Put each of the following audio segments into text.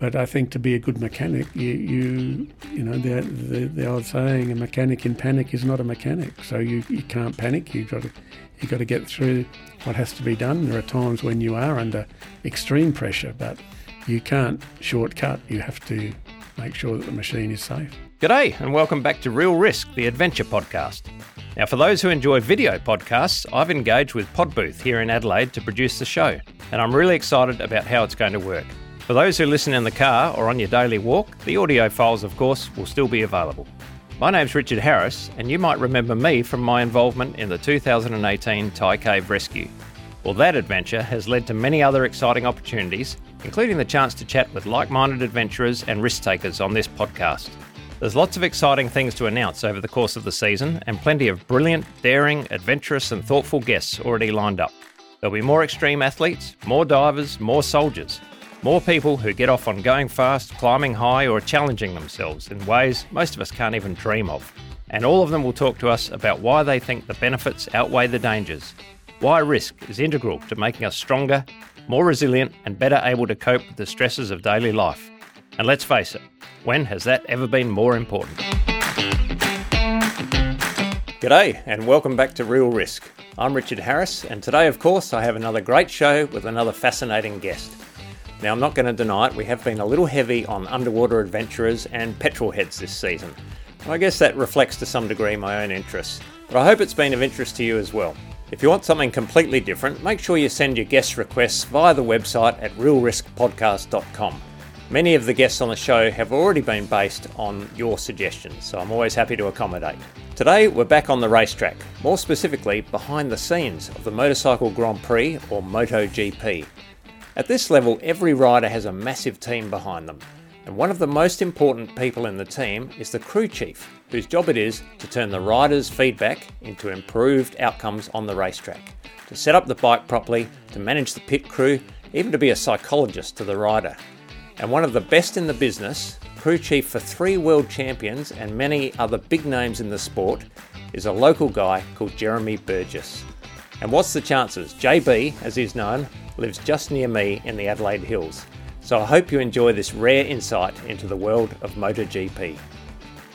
But I think to be a good mechanic, you, you, you know, the, the, the old saying, a mechanic in panic is not a mechanic. So you, you can't panic. You've got to, you've got to get through what has to be done. There are times when you are under extreme pressure, but you can't shortcut. You have to make sure that the machine is safe. G'day, and welcome back to Real Risk, the adventure podcast. Now, for those who enjoy video podcasts, I've engaged with Podbooth here in Adelaide to produce the show, and I'm really excited about how it's going to work. For those who listen in the car or on your daily walk, the audio files, of course, will still be available. My name's Richard Harris, and you might remember me from my involvement in the 2018 Thai Cave Rescue. Well, that adventure has led to many other exciting opportunities, including the chance to chat with like minded adventurers and risk takers on this podcast. There's lots of exciting things to announce over the course of the season, and plenty of brilliant, daring, adventurous, and thoughtful guests already lined up. There'll be more extreme athletes, more divers, more soldiers. More people who get off on going fast, climbing high, or challenging themselves in ways most of us can't even dream of. And all of them will talk to us about why they think the benefits outweigh the dangers, why risk is integral to making us stronger, more resilient, and better able to cope with the stresses of daily life. And let's face it, when has that ever been more important? G'day, and welcome back to Real Risk. I'm Richard Harris, and today, of course, I have another great show with another fascinating guest. Now, I'm not going to deny it, we have been a little heavy on underwater adventurers and petrol heads this season. I guess that reflects to some degree my own interests, but I hope it's been of interest to you as well. If you want something completely different, make sure you send your guest requests via the website at realriskpodcast.com. Many of the guests on the show have already been based on your suggestions, so I'm always happy to accommodate. Today, we're back on the racetrack, more specifically behind the scenes of the Motorcycle Grand Prix or MotoGP. At this level, every rider has a massive team behind them, and one of the most important people in the team is the crew chief, whose job it is to turn the riders' feedback into improved outcomes on the racetrack, to set up the bike properly, to manage the pit crew, even to be a psychologist to the rider. And one of the best in the business, crew chief for three world champions and many other big names in the sport, is a local guy called Jeremy Burgess. And what's the chances? JB, as he's known, lives just near me in the Adelaide Hills. So I hope you enjoy this rare insight into the world of MotoGP.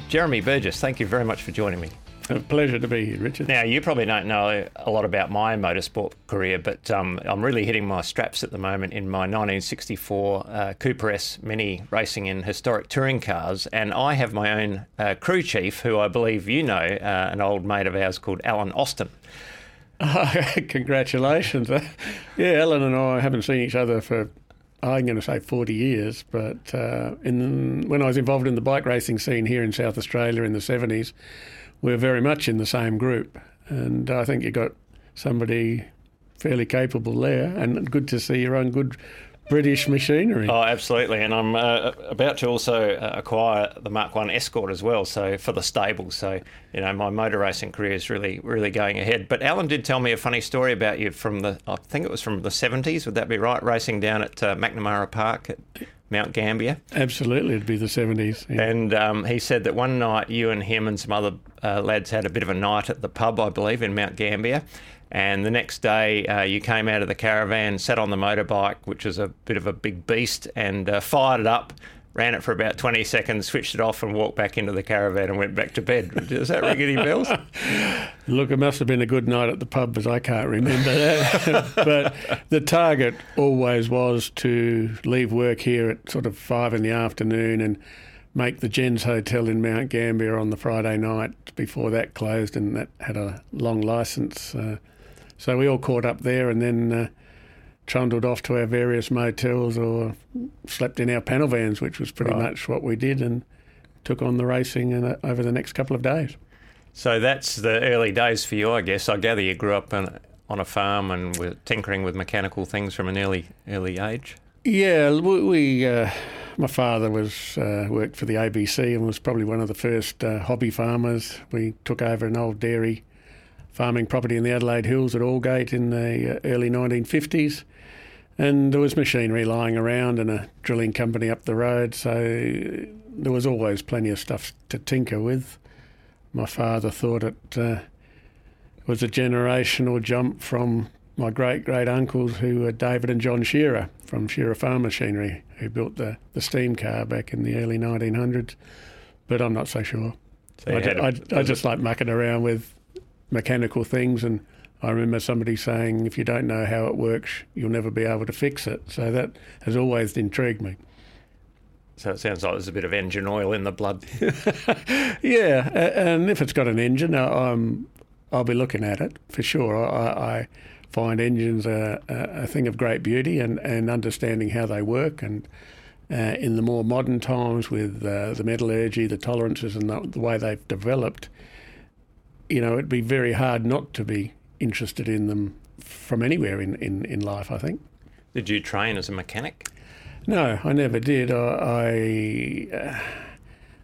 Jeremy Burgess, thank you very much for joining me. A pleasure to be here, Richard. Now, you probably don't know a lot about my motorsport career, but um, I'm really hitting my straps at the moment in my 1964 uh, Cooper S Mini racing in historic touring cars. And I have my own uh, crew chief, who I believe you know, uh, an old mate of ours called Alan Austin. Congratulations. yeah, Ellen and I haven't seen each other for, I'm going to say 40 years, but uh, in, when I was involved in the bike racing scene here in South Australia in the 70s, we were very much in the same group. And I think you got somebody fairly capable there, and good to see you're on good British machinery. Oh, absolutely. And I'm uh, about to also uh, acquire the Mark One Escort as well, so for the stable. So, you know, my motor racing career is really, really going ahead. But Alan did tell me a funny story about you from the, I think it was from the 70s, would that be right? Racing down at uh, McNamara Park at Mount Gambier. Absolutely, it'd be the 70s. Yeah. And um, he said that one night you and him and some other uh, lads had a bit of a night at the pub, I believe, in Mount Gambier. And the next day, uh, you came out of the caravan, sat on the motorbike, which was a bit of a big beast, and uh, fired it up, ran it for about 20 seconds, switched it off, and walked back into the caravan and went back to bed. Does that ring any bells? Look, it must have been a good night at the pub, but I can't remember that. but the target always was to leave work here at sort of five in the afternoon and make the Jens Hotel in Mount Gambier on the Friday night before that closed, and that had a long license. Uh, so we all caught up there and then uh, trundled off to our various motels or slept in our panel vans, which was pretty right. much what we did, and took on the racing in, uh, over the next couple of days. So that's the early days for you, I guess. I gather you grew up on, on a farm and were tinkering with mechanical things from an early early age. Yeah, we. we uh, my father was uh, worked for the ABC and was probably one of the first uh, hobby farmers. We took over an old dairy farming property in the Adelaide Hills at Aldgate in the uh, early 1950s. And there was machinery lying around and a drilling company up the road, so there was always plenty of stuff to tinker with. My father thought it uh, was a generational jump from my great great uncles who were David and John Shearer from Shearer Farm Machinery, who built the, the steam car back in the early 1900s. But I'm not so sure. So you I, had a- I, I just like mucking around with mechanical things, and I remember somebody saying, if you don't know how it works, you'll never be able to fix it. So that has always intrigued me. so it sounds like there's a bit of engine oil in the blood. Yeah, and if it's got an engine, I'm, I'll be looking at it for sure. I, I find engines a, a a thing of great beauty and, and understanding how they work. And uh, in the more modern times with uh, the metallurgy, the tolerances, and the, the way they've developed, you know, it'd be very hard not to be interested in them from anywhere in, in, in life, I think. Did you train as a mechanic? No, I never did. I, I uh,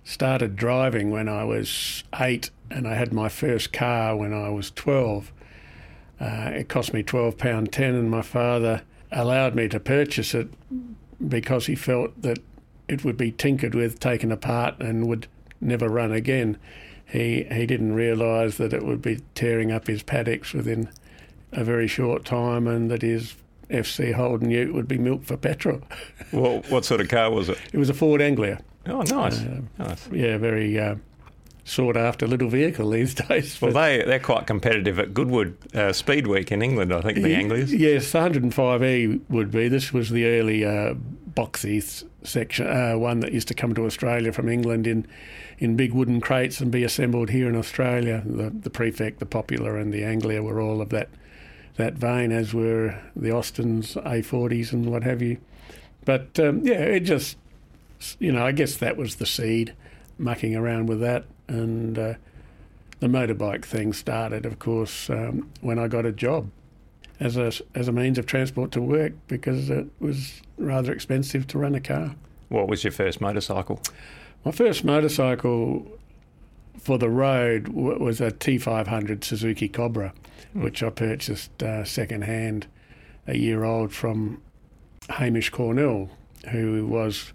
started driving when I was eight, and I had my first car when I was twelve. Uh, it cost me twelve pound ten, and my father allowed me to purchase it because he felt that it would be tinkered with, taken apart, and would never run again. He he didn't realise that it would be tearing up his paddocks within a very short time, and that his FC Holden Ute would be milked for petrol. Well, what sort of car was it? It was a Ford Anglia. Oh, nice. Uh, nice. Yeah, very uh, sought after little vehicle these days. Well, they, they're quite competitive at Goodwood uh, Speed Week in England, I think, the Anglias. Yes, the 105E would be. This was the early uh, boxy section, uh, one that used to come to Australia from England in, in big wooden crates and be assembled here in Australia. The, the Prefect, the Popular, and the Anglia were all of that that vein, as were the Austins, A40s, and what have you. But um, yeah, it just, you know, I guess that was the seed, mucking around with that. And uh, the motorbike thing started, of course, um, when I got a job as a as a means of transport to work because it was rather expensive to run a car. What was your first motorcycle? My first motorcycle for the road was a T500 Suzuki Cobra, which I purchased uh, second hand, a year old from Hamish Cornell, who was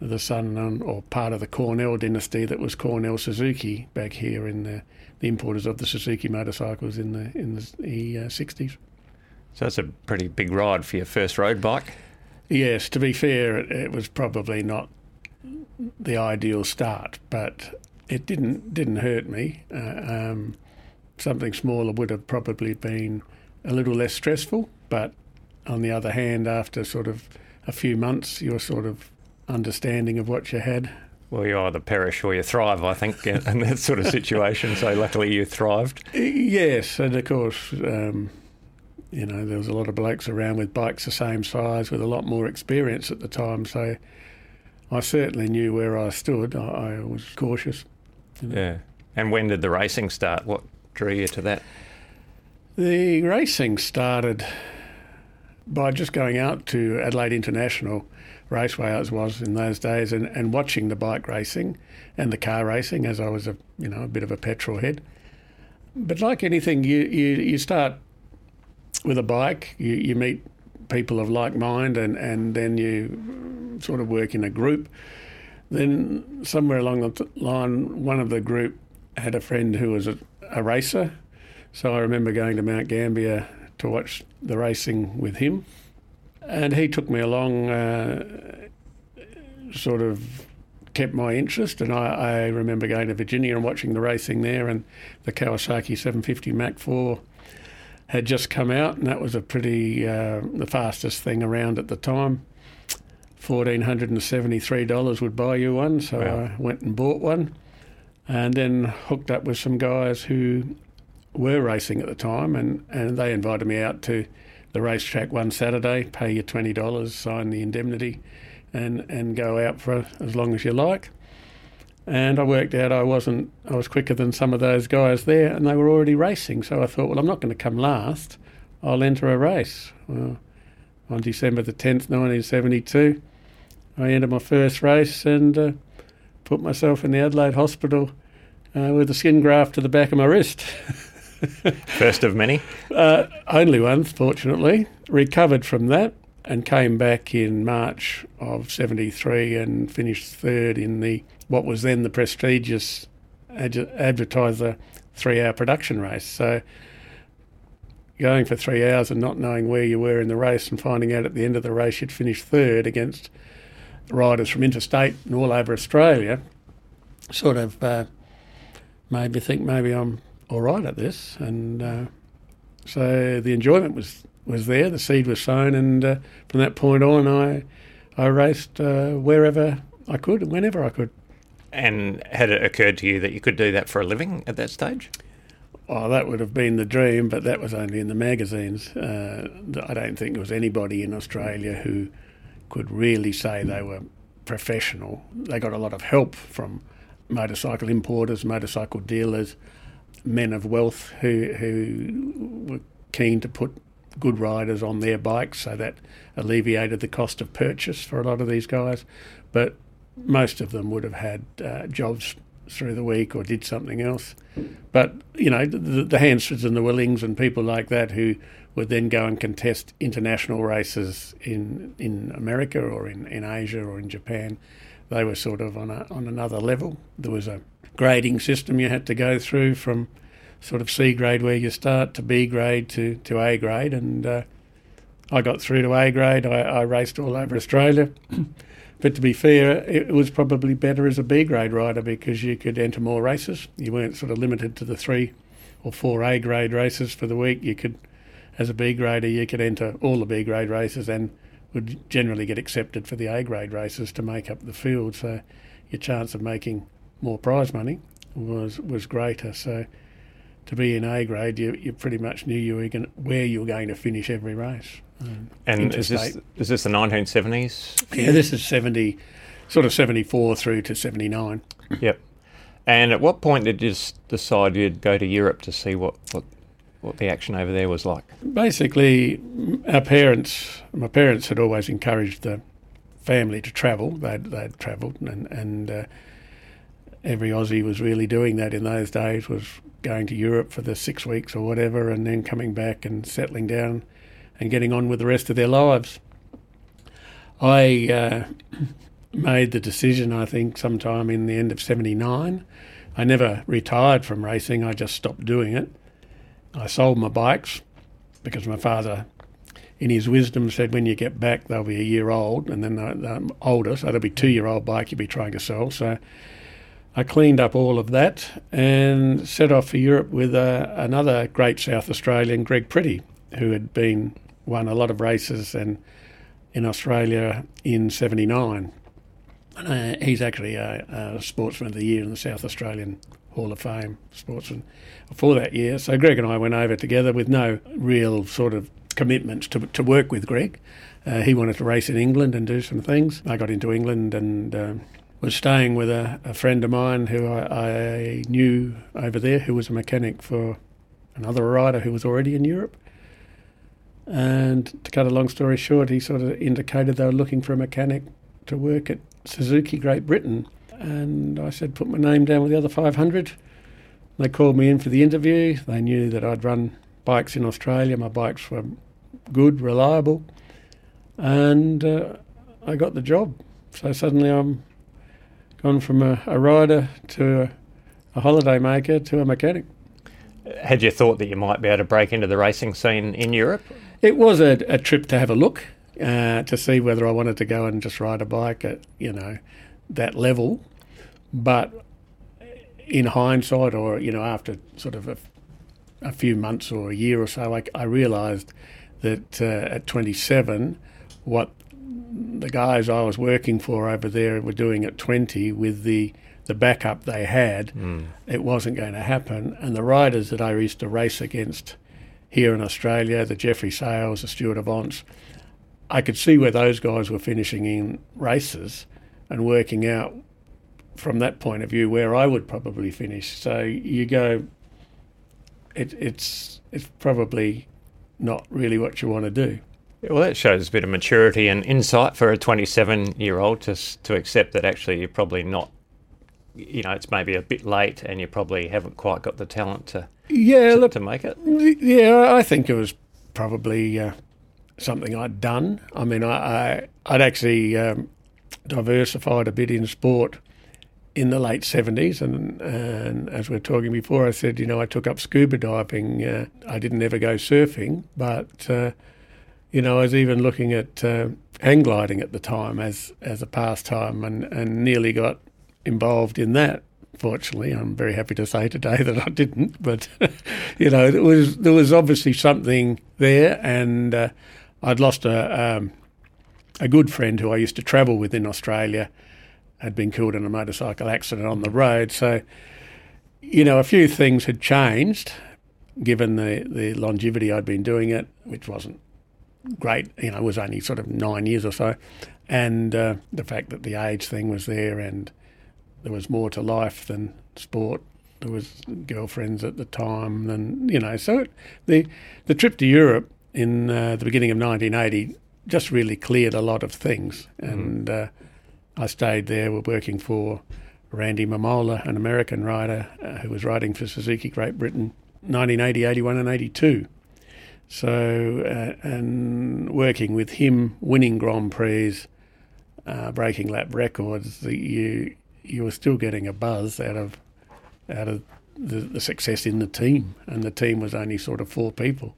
the son or part of the Cornell dynasty that was Cornell Suzuki back here in the, the importers of the Suzuki motorcycles in the in the, uh, 60s. So that's a pretty big ride for your first road bike. Yes, to be fair, it, it was probably not the ideal start, but it didn't didn't hurt me. Uh, um, something smaller would have probably been a little less stressful, but on the other hand, after sort of a few months, your sort of understanding of what you had. Well, you either perish or you thrive, I think, in that sort of situation. So luckily you thrived. Yes, and of course, um, you know, there was a lot of blokes around with bikes the same size with a lot more experience at the time, so I certainly knew where I stood. I, I was cautious. Yeah. And when did the racing start? What drew you to that? The racing started by just going out to Adelaide International Raceway, as was in those days, and, and watching the bike racing and the car racing, as I was a you know a bit of a petrol head. But like anything, you you, you start with a bike, you, you meet people of like mind, and, and then you sort of work in a group. Then somewhere along the line, one of the group had a friend who was a, a racer, so I remember going to Mount Gambier to watch the racing with him, and he took me along. Uh, sort of kept my interest, and I, I remember going to Virginia and watching the racing there, and the Kawasaki 750 Mach 4 had just come out, and that was a pretty uh, the fastest thing around at the time. Fourteen hundred and seventy-three dollars would buy you one, so Wow. I went and bought one, and then hooked up with some guys who were racing at the time, and, and they invited me out to the racetrack one Saturday, pay you twenty dollars, sign the indemnity, and and go out for as long as you like. And I worked out I wasn't I was quicker than some of those guys there, and they were already racing. So I thought, well, I'm not going to come last. I'll enter a race. Well, on December the 10th, 1972, I entered my first race and uh, put myself in the Adelaide hospital uh, with a skin graft to the back of my wrist. First of many. Uh, only one, fortunately. Recovered from that and came back in March of '73 and finished third in the what was then the prestigious ad- advertiser three-hour production race. So going for three hours and not knowing where you were in the race and finding out at the end of the race you'd finished third against riders from interstate and all over Australia sort of uh, made me think maybe I'm all right at this. And uh, so the enjoyment was, was there, the seed was sown, and uh, from that point on, I, I raced uh, wherever I could and whenever I could. And had it occurred to you that you could do that for a living at that stage? Oh, that would have been the dream, but that was only in the magazines. Uh, I don't think there was anybody in Australia who could really say they were professional. They got a lot of help from motorcycle importers, motorcycle dealers, men of wealth who who were keen to put good riders on their bikes, so that alleviated the cost of purchase for a lot of these guys. But most of them would have had uh, jobs through the week or did something else. But, you know, the, the Hansfords and the Willings and people like that who would then go and contest international races in, in America or in, in Asia or in Japan, they were sort of on, a, on another level. There was a grading system you had to go through from sort of C grade where you start to B grade to, to A grade. And uh, I got through to A grade. I, I raced all over Australia. But to be fair, it was probably better as a B grade rider because you could enter more races. You weren't sort of limited to the three or four A grade races for the week. You could, as a B grader, you could enter all the B grade races and would generally get accepted for the A grade races to make up the field. So your chance of making more prize money was was greater. So to be in A grade, you, you pretty much knew you were going, where you were going to finish every race. Um, and is this is this the 1970s? Yeah, this is 70, sort of 74 through to 79. Yep. And at what point did you decide you'd go to Europe to see what, what what the action over there was like? Basically, our parents, my parents had always encouraged the family to travel. They'd, they'd travelled, and, and uh, every Aussie was really doing that in those days, was going to Europe for the six weeks or whatever, and then coming back and settling down and getting on with the rest of their lives. I uh, made the decision, I think, sometime in the end of 79. I never retired from racing, I just stopped doing it. I sold my bikes because my father, in his wisdom, said when you get back, they'll be a year old, and then they're older, so they'll be two year old bike you'll be trying to sell. So I cleaned up all of that and set off for Europe with uh, another great South Australian, Greg Pretty, who had been won a lot of races and in Australia in '79. Uh, he's actually a, a, Sportsman of the Year in the South Australian Hall of Fame sportsman for that year. So Greg and I went over together with no real sort of commitments to, to work with Greg. Uh, he wanted to race in England and do some things. I got into England and uh, was staying with a, a, friend of mine who I, I knew over there, who was a mechanic for another rider who was already in Europe. And to cut a long story short, he sort of indicated they were looking for a mechanic to work at Suzuki Great Britain. And I said, put my name down with the other 500. They called me in for the interview. They knew that I'd run bikes in Australia. My bikes were good, reliable. And uh, I got the job. So suddenly I'm gone from a, a rider to a, a holiday maker to a mechanic. Had you thought that you might be able to break into the racing scene in Europe? It was a, a trip to have a look uh, to see whether I wanted to go and just ride a bike at you know that level, but in hindsight, or you know after sort of a, a few months or a year or so, I, I realised that uh, at 27, what the guys I was working for over there were doing at 20 with the the backup they had, mm. it wasn't going to happen. And the riders that I used to race against here in Australia, the Jeffrey Sayles, the Stuart Avants, I could see where those guys were finishing in races and working out from that point of view where I would probably finish. So you go, it, it's it's probably not really what you want to do. Well, that shows a bit of maturity and insight for a 27 year old to to accept that actually you're probably not, you know, it's maybe a bit late and you probably haven't quite got the talent to yeah, to, look, to make it? Yeah, I think it was probably uh, something I'd done. I mean, I, I would actually um, diversified a bit in sport in the late 70s. And, and as we are talking before, I said, you know, I took up scuba diving. Uh, I didn't ever go surfing, but, uh, you know, I was even looking at uh, hang gliding at the time as, as a pastime and, and nearly got involved in that. Fortunately, I'm very happy to say today that I didn't, but you know, it was there was obviously something there, and uh, I'd lost a um, a good friend who I used to travel with in Australia had been killed in a motorcycle accident on the road. So, you know, a few things had changed given the, the longevity I'd been doing it, which wasn't great. You know, was only sort of nine years or so. And uh, the fact that the age thing was there and there was more to life than sport. There was girlfriends at the time, and you know, so it, the the trip to Europe in uh, the beginning of 1980 just really cleared a lot of things, mm-hmm. and uh, I stayed there. We're working for Randy Mamola, an American rider uh, who was riding for Suzuki Great Britain, 1980, 81, and 82. So, uh, and working with him, winning Grand Prix, uh, breaking lap records, you you were still getting a buzz out of out of the, the success in the team, and the team was only sort of four people.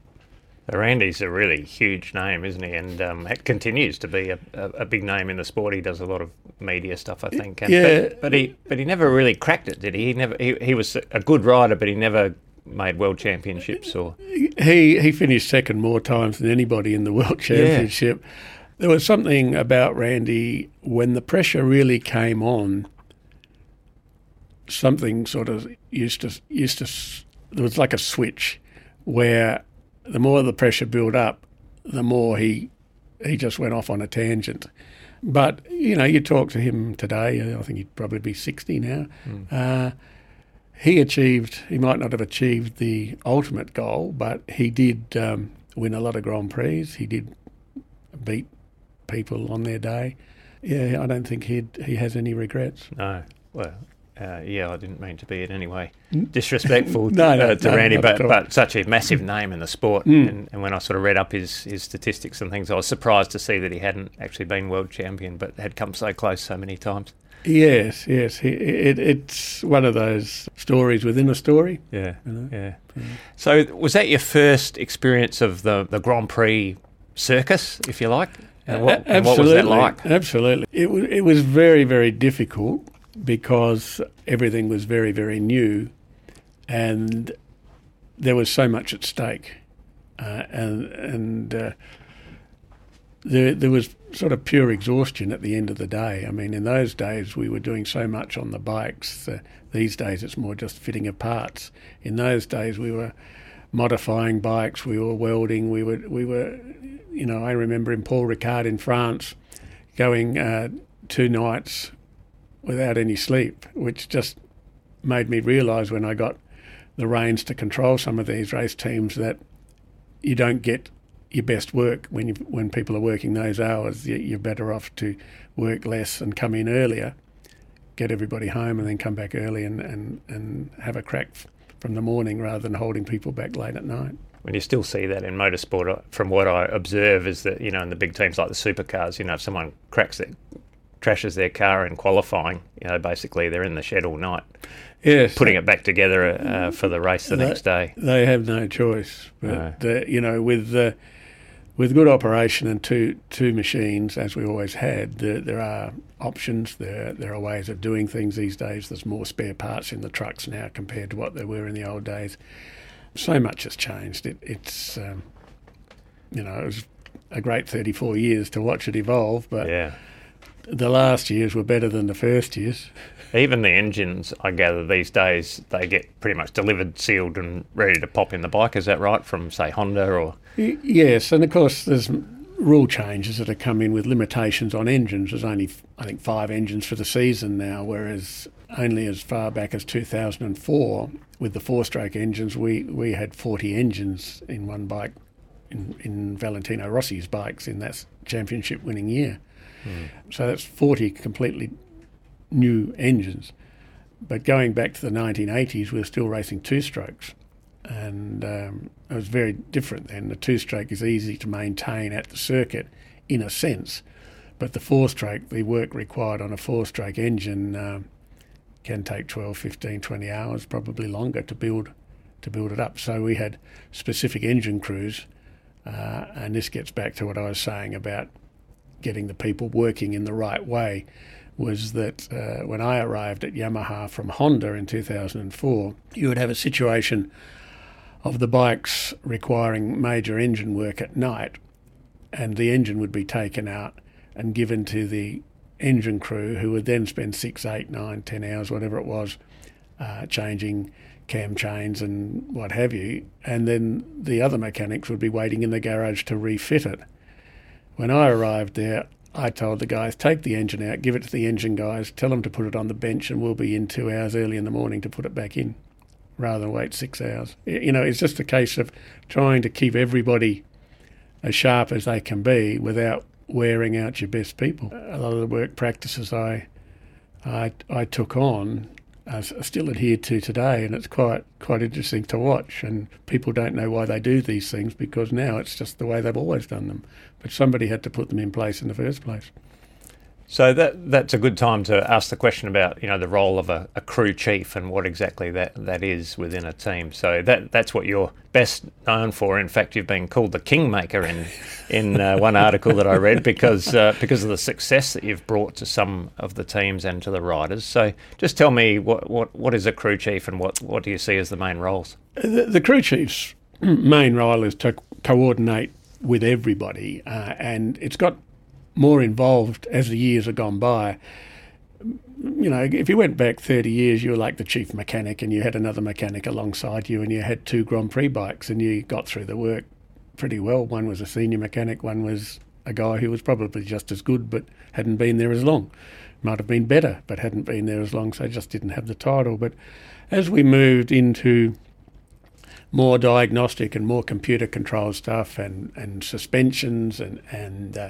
Randy's a really huge name, isn't he? And um, it continues to be a, a, a, big name in the sport. He does a lot of media stuff, I think. And, yeah, but, but, he but he never really cracked it, did he? He never. He, he was a good rider, but he never made world championships or. He he finished second more times than anybody in the world championship. Yeah. There was something about Randy when the pressure really came on. Something sort of used to used to. There was like a switch where the more the pressure built up, the more he he just went off on a tangent. But you know, you talk to him today. I think he'd probably be sixty now. Mm. Uh, he achieved. He might not have achieved the ultimate goal, but he did um, win a lot of Grand Prix. He did beat people on their day. Yeah, I don't think he he has any regrets. No. Well, uh, yeah, I didn't mean to be in any way disrespectful no, no, uh, to no, Randy, but, but such a massive name in the sport. Mm. And, and, when I sort of read up his, his statistics and things, I was surprised to see that he hadn't actually been world champion, but had come so close so many times. Yes, yes. It, it's one of those stories within a story. Yeah, you know? yeah. Mm. So, was that your first experience of the, the Grand Prix circus, if you like? And what, Absolutely. And what was that like? Absolutely. It, it was very, very difficult because everything was very, very new and there was so much at stake. Uh, and and uh, there, there was sort of pure exhaustion at the end of the day. I mean, in those days, we were doing so much on the bikes. Uh, these days, it's more just fitting of parts. In those days, we were modifying bikes, we were welding, we were, we were you know, I remember in Paul Ricard in France going uh, two nights without any sleep, which just made me realise when I got the reins to control some of these race teams that you don't get your best work when you, when people are working those hours. You're better off to work less and come in earlier, get everybody home, and then come back early and, and, and have a crack from the morning rather than holding people back late at night. When you still see that in motorsport, uh, from what I observe, is that you know in the big teams like the supercars, you know if someone cracks it trashes their car in qualifying, you know, basically they're in the shed all night. Yes, putting it back together uh, for the race the they, next day. They have no choice. But no. you know, with uh, with good operation and two two machines, as we always had, there, there are options. There there are ways of doing things these days. There's more spare parts in the trucks now compared to what there were in the old days. So much has changed. It, it's um, you know it was a great 34 years to watch it evolve, but yeah the last years were better than the first years. Even the engines, I gather these days, they get pretty much delivered, sealed, and ready to pop in the bike. Is that right? From say Honda or yes, and of course there's rule changes that have come in with limitations on engines. There's only I think five engines for the season now, whereas only as far back as 2004 with the four-stroke engines, we we had 40 engines in one bike. In, in Valentino Rossi's bikes in that championship winning year. Mm. So that's 40 completely new engines. But going back to the 1980s, we're still racing two strokes. And um, it was very different then. The two stroke is easy to maintain at the circuit in a sense. But the four stroke, the work required on a four stroke engine, um, can take 12, 15, 20 hours, probably longer to build to build it up. So we had specific engine crews, uh, and this gets back to what I was saying about getting the people working in the right way. Was that uh, when I arrived at Yamaha from Honda in 2004, you would have a situation of the bikes requiring major engine work at night, and the engine would be taken out and given to the engine crew, who would then spend six, eight, nine, ten hours, whatever it was, uh, changing cam chains and what have you, and then the other mechanics would be waiting in the garage to refit it. When I arrived there, I told the guys, take the engine out, give it to the engine guys, tell them to put it on the bench, and we'll be in two hours early in the morning to put it back in rather than wait six hours. You know, it's just a case of trying to keep everybody as sharp as they can be without wearing out your best people. A lot of the work practices I I, I took on uh, are still adhered to today, and it's quite quite interesting to watch. And people don't know why they do these things because now it's just the way they've always done them. But somebody had to put them in place in the first place. So that that's a good time to ask the question about you know the role of a, a, crew chief and what exactly that, that is within a team. So that that's what you're best known for. In fact, you've been called the kingmaker in in uh, one article that I read because uh, because of the success that you've brought to some of the teams and to the riders. So just tell me what what, what is a crew chief and what, what do you see as the main roles? The, the crew chief's main role is to coordinate with everybody, uh, and it's got more involved as the years have gone by. You know, if you went back 30 years, you were like the chief mechanic and you had another mechanic alongside you and you had two Grand Prix bikes and you got through the work pretty well. One was a senior mechanic, one was a guy who was probably just as good but hadn't been there as long. Might have been better but hadn't been there as long, so just didn't have the title. But as we moved into more diagnostic and more computer controlled stuff and, and suspensions and, and uh,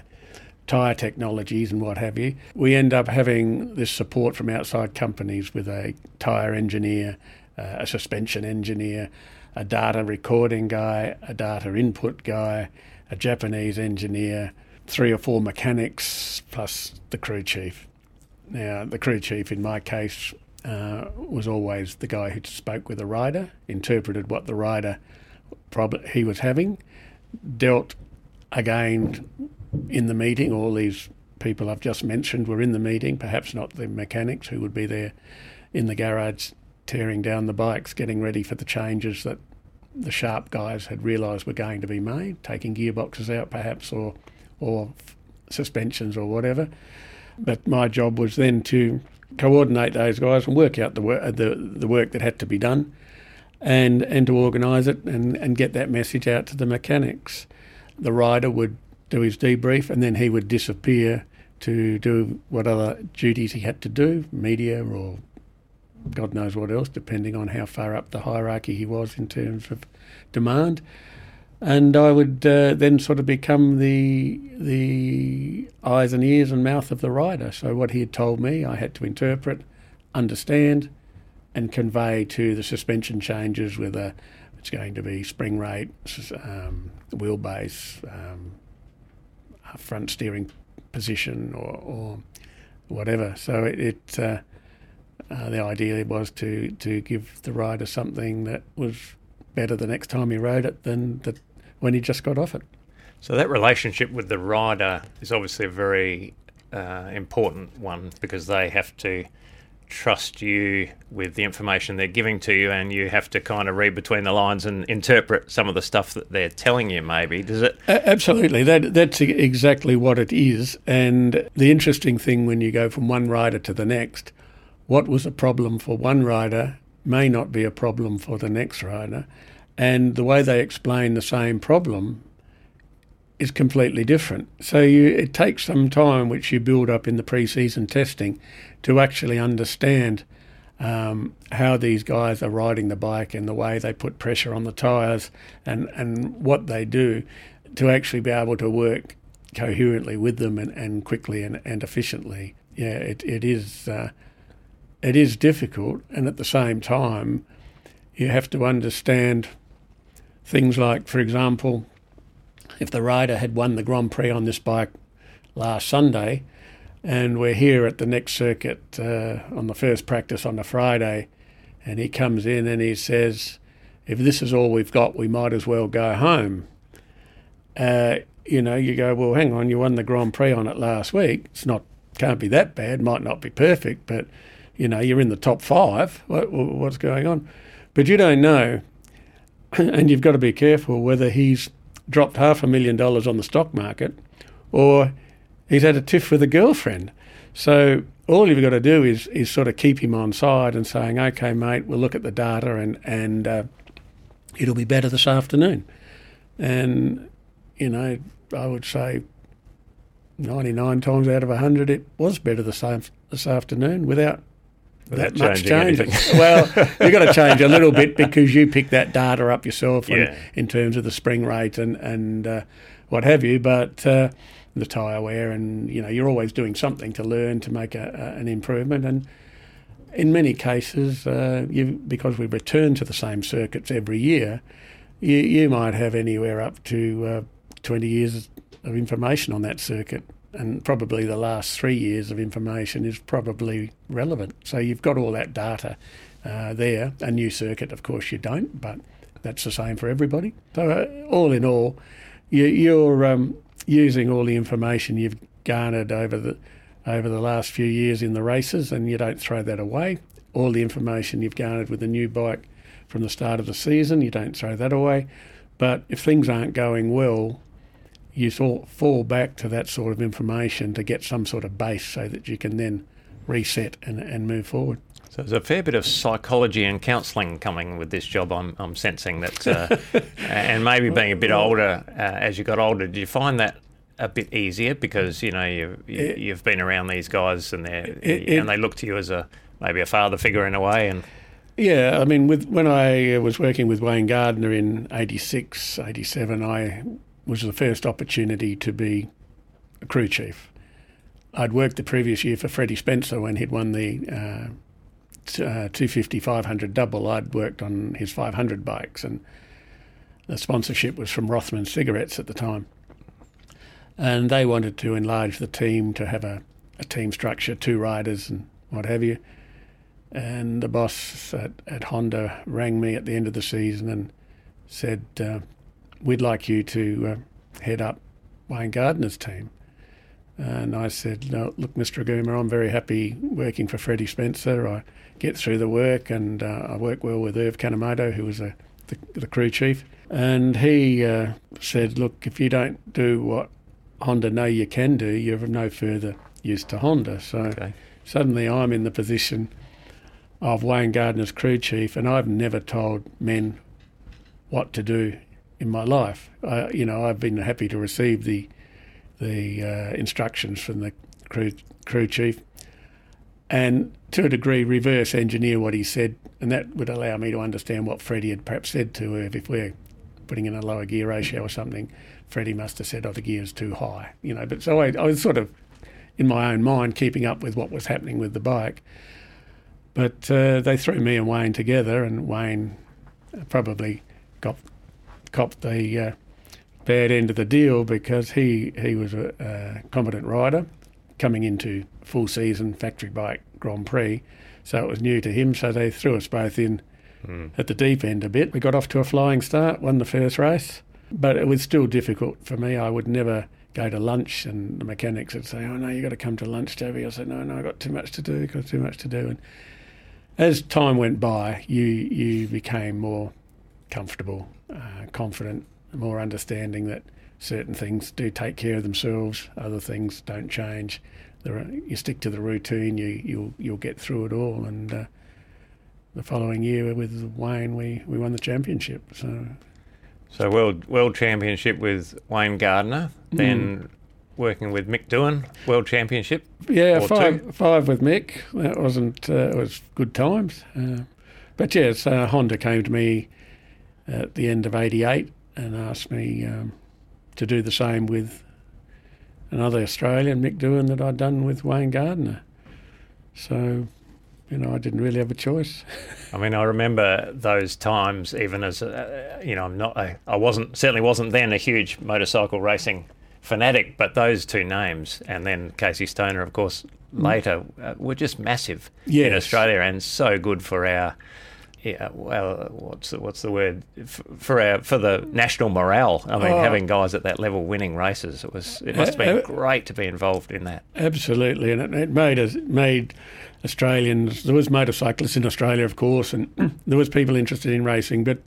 tyre technologies and what have you, we end up having this support from outside companies with a tyre engineer, uh, a suspension engineer, a data recording guy, a data input guy, a Japanese engineer, three or four mechanics, plus the crew chief. Now, the crew chief in my case uh, was always the guy who spoke with the rider, interpreted what the rider problem he was having, dealt again in the meeting. All these people I've just mentioned were in the meeting, perhaps not the mechanics who would be there in the garage tearing down the bikes, getting ready for the changes that the sharp guys had realised were going to be made, taking gearboxes out perhaps or or suspensions or whatever. But my job was then to coordinate those guys and work out the work the, the work that had to be done and and to organise it and, and get that message out to the mechanics. The rider would do his debrief, and then he would disappear to do what other duties he had to do, media or God knows what else, depending on how far up the hierarchy he was in terms of demand. And I would uh, then sort of become the the eyes and ears and mouth of the rider. So what he had told me, I had to interpret, understand, and convey to the suspension changes whether it's going to be spring rate, um, wheelbase, um, front steering position or, or whatever. So it, it uh, uh, the idea was to to give the rider something that was better the next time he rode it than that when he just got off it. So that relationship with the rider is obviously a very uh, important one because they have to trust you with the information they're giving to you and you have to kind of read between the lines and interpret some of the stuff that they're telling you maybe. Does it absolutely. That that's exactly what it is. And the interesting thing when you go from one rider to the next what was a problem for one rider may not be a problem for the next rider. And the way they explain the same problem is completely different. So you, it takes some time, which you build up in the pre-season testing, to actually understand um, how these guys are riding the bike and the way they put pressure on the tyres and, and what they do to actually be able to work coherently with them and, and quickly and, and efficiently. Yeah, it, it is uh, it is difficult, and at the same time, you have to understand things like, for example, if the rider had won the Grand Prix on this bike last Sunday, And we're here at the next circuit uh, on the first practice on the Friday, and he comes in and he says, "If this is all we've got, we might as well go home." Uh, you know, you go, "Well, hang on, you won the Grand Prix on it last week. It's not can't be that bad. Might not be perfect, but you know, you're in the top five. What, what's going on?" But you don't know, and you've got to be careful whether he's dropped half a million dollars on the stock market or he's had a tiff with a girlfriend. So all you've got to do is is sort of keep him on side and saying, "Okay, mate, we'll look at the data and and uh, it'll be better this afternoon." And you know, I would say ninety nine times out of hundred, it was better this this afternoon without. That much changing well, you've got to change a little bit because you pick that data up yourself Yeah. in terms of the spring rate and and uh, what have you. But uh, the tyre wear, and you know, you're always doing something to learn to make a, a, an improvement. And in many cases, uh, you because we return to the same circuits every year, you, you might have anywhere up to uh, 20 years of information on that circuit. And probably the last three years of information is probably relevant. So you've got all that data uh, there. A new circuit, of course, you don't, but that's the same for everybody. So, uh, all in all, you, you're um, using all the information you've garnered over the over the last few years in the races, and you don't throw that away. All the information you've garnered with the new bike from the start of the season, you don't throw that away. But if things aren't going well, you sort fall back to that sort of information to get some sort of base so that you can then reset and, and move forward. So there's a fair bit of psychology and counselling coming with this job. I'm, I'm sensing that, uh, and maybe being a bit older uh, as you got older. Did you find that a bit easier because you know you, you you've been around these guys and they and they look to you as a maybe a father figure in a way, and Yeah, I mean, with when I was working with Wayne Gardner in 86, 87, I was the first opportunity to be a crew chief. I'd worked the previous year for Freddie Spencer when he'd won the uh, t- uh, 250 500 double. I'd worked on his 500 bikes, and the sponsorship was from Rothman Cigarettes at the time. And they wanted to enlarge the team to have a, a team structure, two riders and what have you. And the boss at, at Honda rang me at the end of the season and said, uh, We'd like you to uh, head up Wayne Gardner's team. And I said, no, Look, Mr. Oguma, I'm very happy working for Freddie Spencer. I get through the work and uh, I work well with Erv Kanemoto, who was a, the, the crew chief. And he uh, said, Look, if you don't do what Honda know you can do, you're of no further use to Honda. So okay. suddenly I'm in the position of Wayne Gardner's crew chief, and I've never told men what to do in my life. I, you know, I've been happy to receive the the uh, instructions from the crew crew chief, and to a degree reverse engineer what he said, and that would allow me to understand what Freddie had perhaps said to her if we're putting in a lower gear ratio or something. Freddie must have said, "Oh, the gear's too high," you know. But so I, I was sort of in my own mind keeping up with what was happening with the bike. But uh, they threw me and Wayne together, and Wayne probably got copped the uh, bad end of the deal because he he was a, a competent rider coming into full season factory bike Grand Prix, so it was new to him. So they threw us both in at the deep end a bit. We got off to a flying start, won the first race, but it was still difficult for me. I would never go to lunch, and the mechanics would say, "Oh no, you got to come to lunch, Toby." I said, "No, no, I got too much to do. Got too much to do." And as time went by, you you became more comfortable, uh, confident, more understanding that certain things do take care of themselves, other things don't change. There are, you stick to the routine, you you'll you'll get through it all. And uh, the following year with Wayne, we, we won the championship. So So world world championship with Wayne Gardner, then working with Mick Doohan, world championship. yeah, five five with Mick. That wasn't uh, it was good times. Uh, but yes, Honda came to me at the end of '88 and asked me um, to do the same with another Australian, Mick Doohan, that I'd done with Wayne Gardner. So, you know, I didn't really have a choice. I mean, I remember those times, even as uh, you know, I'm not, I, I wasn't certainly wasn't then a huge motorcycle racing fanatic, but those two names, and then Casey Stoner, of course, later, uh, were just massive in Australia and so good for our. Yeah, well, what's the, what's the word for our for the national morale? I mean, Oh. having guys at that level winning races, it was it must have been Uh, uh, great to be involved in that. Absolutely, and it, it made us made Australians. There was motorcyclists in Australia, of course, and there was people interested in racing. But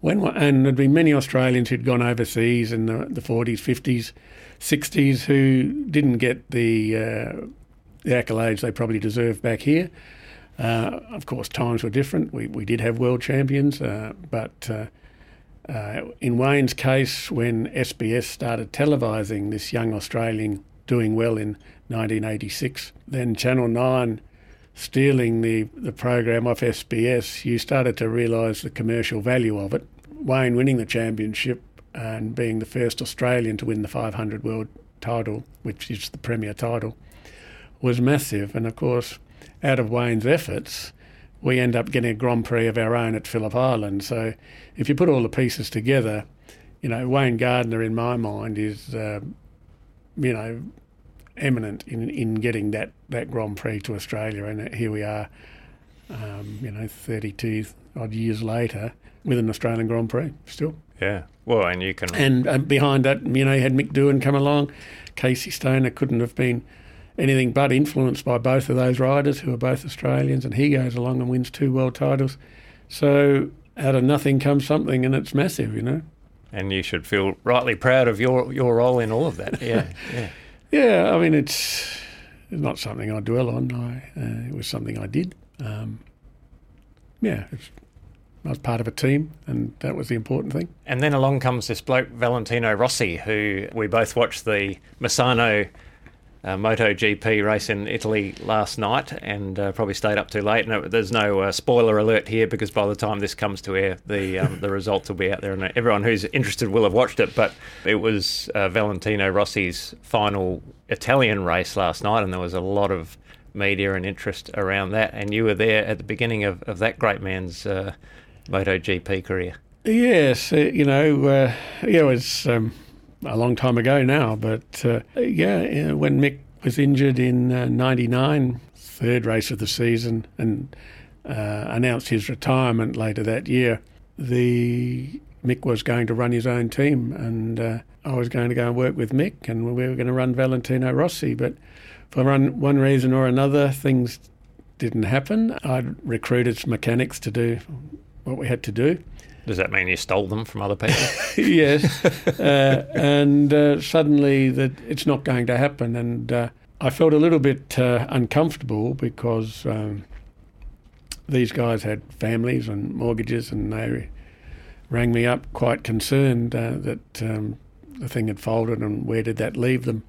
when and there'd been many Australians who'd gone overseas in the, the 40s, 50s, 60s who didn't get the uh, the accolades they probably deserved back here. Uh, of course, times were different. We we did have world champions, uh, but. Uh, uh, in Wayne's case, when SBS started televising this young Australian doing well in 1986, then Channel 9 stealing the, the program off SBS, you started to realise the commercial value of it. Wayne winning the championship and being the first Australian to win the 500 world title, which is the premier title, was massive. And of course, out of Wayne's efforts, we end up getting a Grand Prix of our own at Phillip Island. So if you put all the pieces together, you know, Wayne Gardner, in my mind, is, uh, you know, eminent in, in getting that, that Grand Prix to Australia. And here we are, um, you know, 32 odd years later with an Australian Grand Prix still. Yeah, well, and you can And uh, behind that, you know, you had Mick Doohan come along. Casey Stoner couldn't have been anything but influenced by both of those riders who are both Australians, and he goes along and wins two world titles. So out of nothing comes something, and it's massive, you know. and you should feel rightly proud of your your role in all of that. Yeah, yeah. Yeah, I mean, it's not something I dwell on. I, uh, it was something I did. Um, yeah, it's, I was part of a team, and that was the important thing. And then along comes this bloke, Valentino Rossi, who we both watched the Misano uh, MotoGP race in Italy last night and uh, probably stayed up too late. No, there's no uh, spoiler alert here because by the time this comes to air, the um, the results will be out there, and everyone who's interested will have watched it. But it was uh, Valentino Rossi's final Italian race last night, and there was a lot of media and interest around that. And you were there at the beginning of, of that great man's uh, MotoGP career. Yes, uh, you know, uh, yeah, it was um, a long time ago now, but uh, yeah, yeah, when Mick was injured in '99, third race of the season, and uh, announced his retirement later that year, the Mick was going to run his own team, and uh, I was going to go and work with Mick, and we were going to run Valentino Rossi, but for one, reason or another, things didn't happen. I'd recruited mechanics to do what we had to do. Does that mean you stole them from other people? yes, uh, and uh, suddenly that it's not going to happen, and uh, I felt a little bit uh, uncomfortable because um, these guys had families and mortgages, and they rang me up quite concerned uh, that um, the thing had folded, and where did that leave them?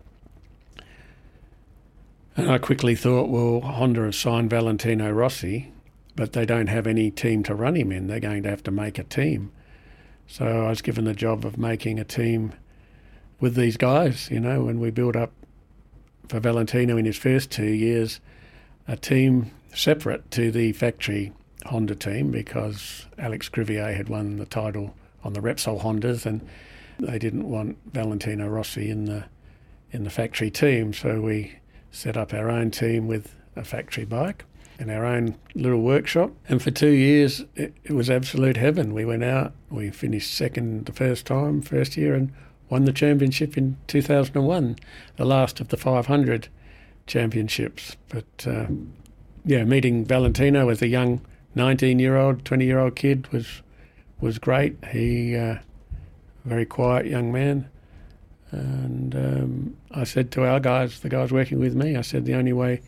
And I quickly thought, well, Honda have signed Valentino Rossi, but they don't have any team to run him in. They're going to have to make a team. So I was given the job of making a team with these guys, you know, when we built up for Valentino in his first two years, a team separate to the factory Honda team because Alex Crivillé had won the title on the Repsol Hondas and they didn't want Valentino Rossi in the in the factory team. So we set up our own team with a factory bike in our own little workshop. And for two years, it, it was absolute heaven. We went out, we finished second the first time, first year, and won the championship in 2001, the last of the 500 championships. But uh, yeah, meeting Valentino as a young 19 year old, 20 year old kid was was great. He, uh, very quiet young man. And um, I said to our guys, the guys working with me, I said, the only way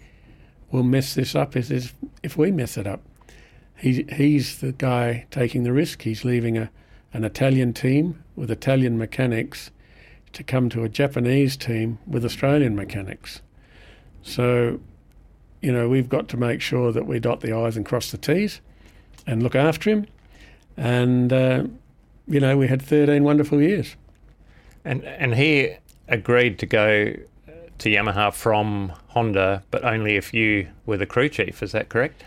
we'll mess this up is, is if we mess it up. He, he's the guy taking the risk. He's leaving a, an Italian team with Italian mechanics to come to a Japanese team with Australian mechanics. So, you know, we've got to make sure that we dot the I's and cross the T's and look after him. And, uh, you know, we had 13 wonderful years. and and he agreed to go to Yamaha from Honda, but only if you were the crew chief. Is that correct?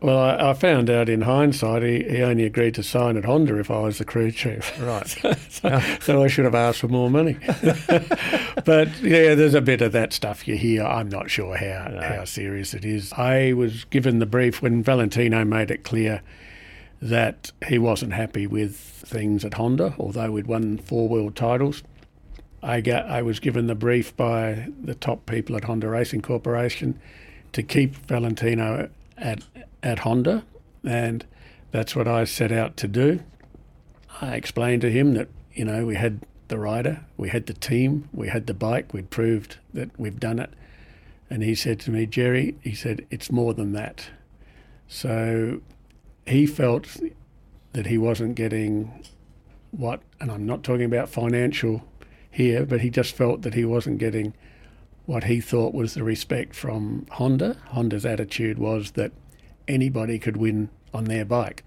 Well, I, I found out in hindsight he, he only agreed to sign at Honda if I was the crew chief. Right. so, so I should have asked for more money. but yeah, there's a bit of that stuff you hear. I'm not sure how, No. how serious it is. I was given the brief when Valentino made it clear that he wasn't happy with things at Honda, although we'd won four world titles. I got I was given the brief by the top people at Honda Racing Corporation to keep Valentino at at Honda, and that's what I set out to do. I explained to him that you know we had the rider, we had the team, we had the bike, we'd proved that we've done it, and he said to me, Jerry, he said it's more than that. So he felt that he wasn't getting what, and I'm not talking about financial here, but he just felt that he wasn't getting what he thought was the respect from Honda. Honda's attitude was that anybody could win on their bike.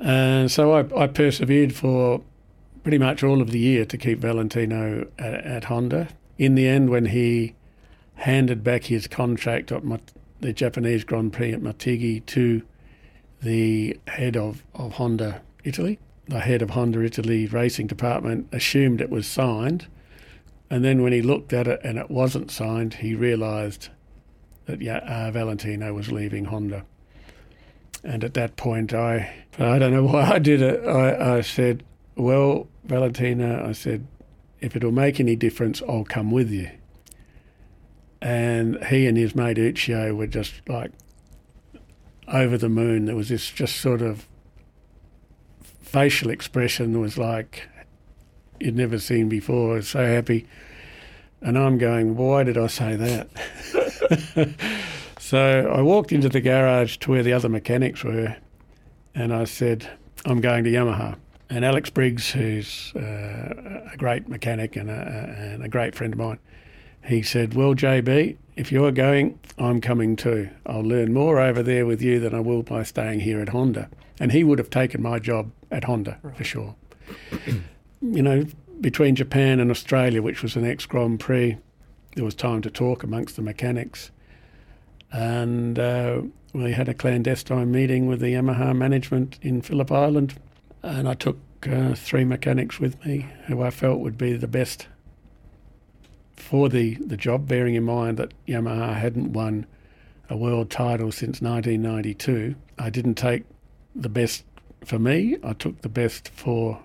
And so I, I persevered for pretty much all of the year to keep Valentino at, at Honda. In the end, when he handed back his contract at Mat- the Japanese Grand Prix at Motegi to the head of, of Honda Italy, the head of Honda Italy racing department assumed it was signed. And then when he looked at it and it wasn't signed, he realised that yeah, uh, Valentino was leaving Honda. And at that point, I I don't know why I did it. I, I said, "Well, Valentino," I said, "if it'll make any difference, I'll come with you." And he and his mate Uccio were just like over the moon. There was this just sort of facial expression was like you'd never seen before. I was so happy. And I'm going, why did I say that? so I walked into the garage to where the other mechanics were and I said, I'm going to Yamaha. And Alex Briggs, who's uh, a great mechanic and a, and a great friend of mine, he said, Well, JB, if you're going, I'm coming too. I'll learn more over there with you than I will by staying here at Honda. And he would have taken my job at Honda for sure. you know, between Japan and Australia, which was the next Grand Prix, there was time to talk amongst the mechanics. And uh, we had a clandestine meeting with the Yamaha management in Phillip Island. And I took uh, three mechanics with me who I felt would be the best for the, the job, bearing in mind that Yamaha hadn't won a world title since 1992. I didn't take the best for me, I took the best for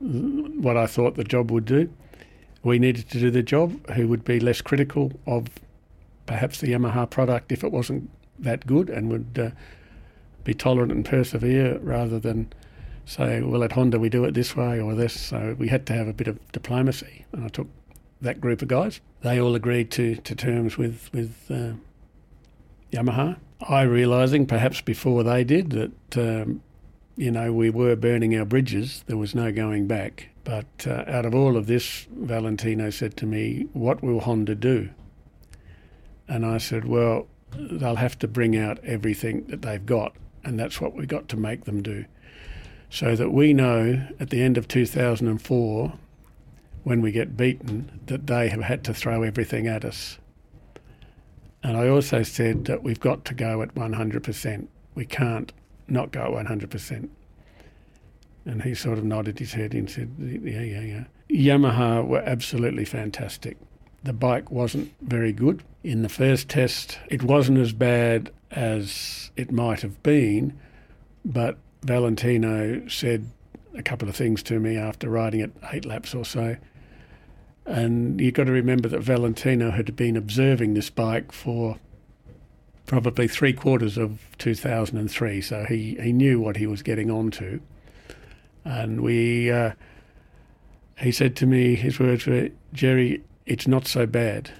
what I thought the job would do. We needed to do the job who would be less critical of perhaps the Yamaha product if it wasn't that good and would uh, be tolerant and persevere rather than say, well, at Honda we do it this way or this. So we had to have a bit of diplomacy, and I took that group of guys. They all agreed to, to terms with with uh, Yamaha. I realising perhaps before they did that um, you know we were burning our bridges. There was no going back. But uh, out of all of this, Valentino said to me, "What will Honda do?" And I said, "Well, they'll have to bring out everything that they've got, and that's what we've got to make them do." So that we know at the end of 2004 when we get beaten that they have had to throw everything at us. And I also said that we've got to go at 100%. We can't not go at 100%. And he sort of nodded his head and said, Yeah, yeah, yeah. Yamaha were absolutely fantastic. The bike wasn't very good. In the first test, it wasn't as bad as it might have been, but Valentino said a couple of things to me after riding it eight laps or so. And you've got to remember that Valentino had been observing this bike for probably three quarters of 2003, so he, he knew what he was getting onto. And we, uh, he said to me, his words were, Jerry, it's not so bad.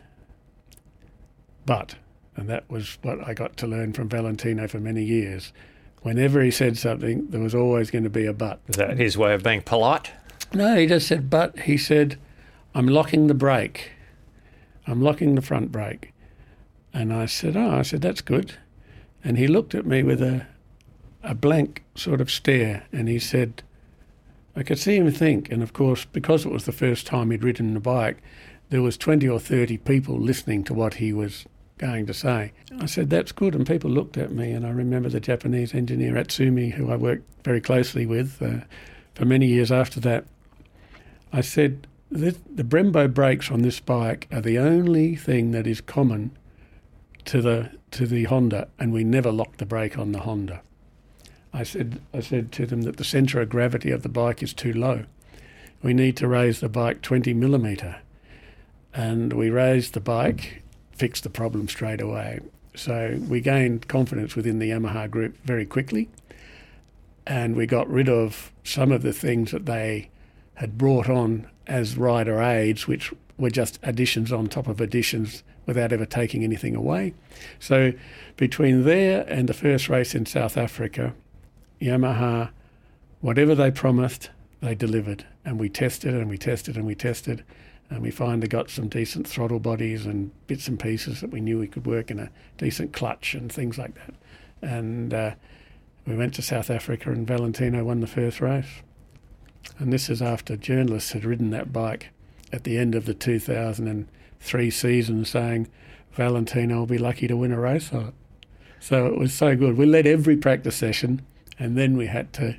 But, and that was what I got to learn from Valentino for many years, whenever he said something, there was always going to be a but. Is that his way of being polite? No, he just said, but he said, I'm locking the brake. I'm locking the front brake. And I said, oh, I said, that's good. And he looked at me with a, a blank sort of stare and he said, I could see him think. And of course, because it was the first time he'd ridden the bike, there was 20 or 30 people listening to what he was going to say. I said, That's good. And people looked at me, and I remember the Japanese engineer Atsumi, who I worked very closely with uh, for many years after that. I said, the, the Brembo brakes on this bike are the only thing that is common to the to the Honda, and we never lock the brake on the Honda. I said I said to them that the centre of gravity of the bike is too low. We need to raise the bike 20 millimetre, and we raised the bike, fixed the problem straight away. So we gained confidence within the Yamaha group very quickly, and we got rid of some of the things that they had brought on as rider aids, which were just additions on top of additions without ever taking anything away. So between there and the first race in South Africa, Yamaha, whatever they promised, they delivered. And we tested and we tested and we tested. And we finally got some decent throttle bodies and bits and pieces that we knew we could work in a decent clutch and things like that. And uh, we went to South Africa and Valentino won the first race. And this is after journalists had ridden that bike at the end of the 2003 season saying Valentino will be lucky to win a race on it. So it was so good. We led every practice session and then we had to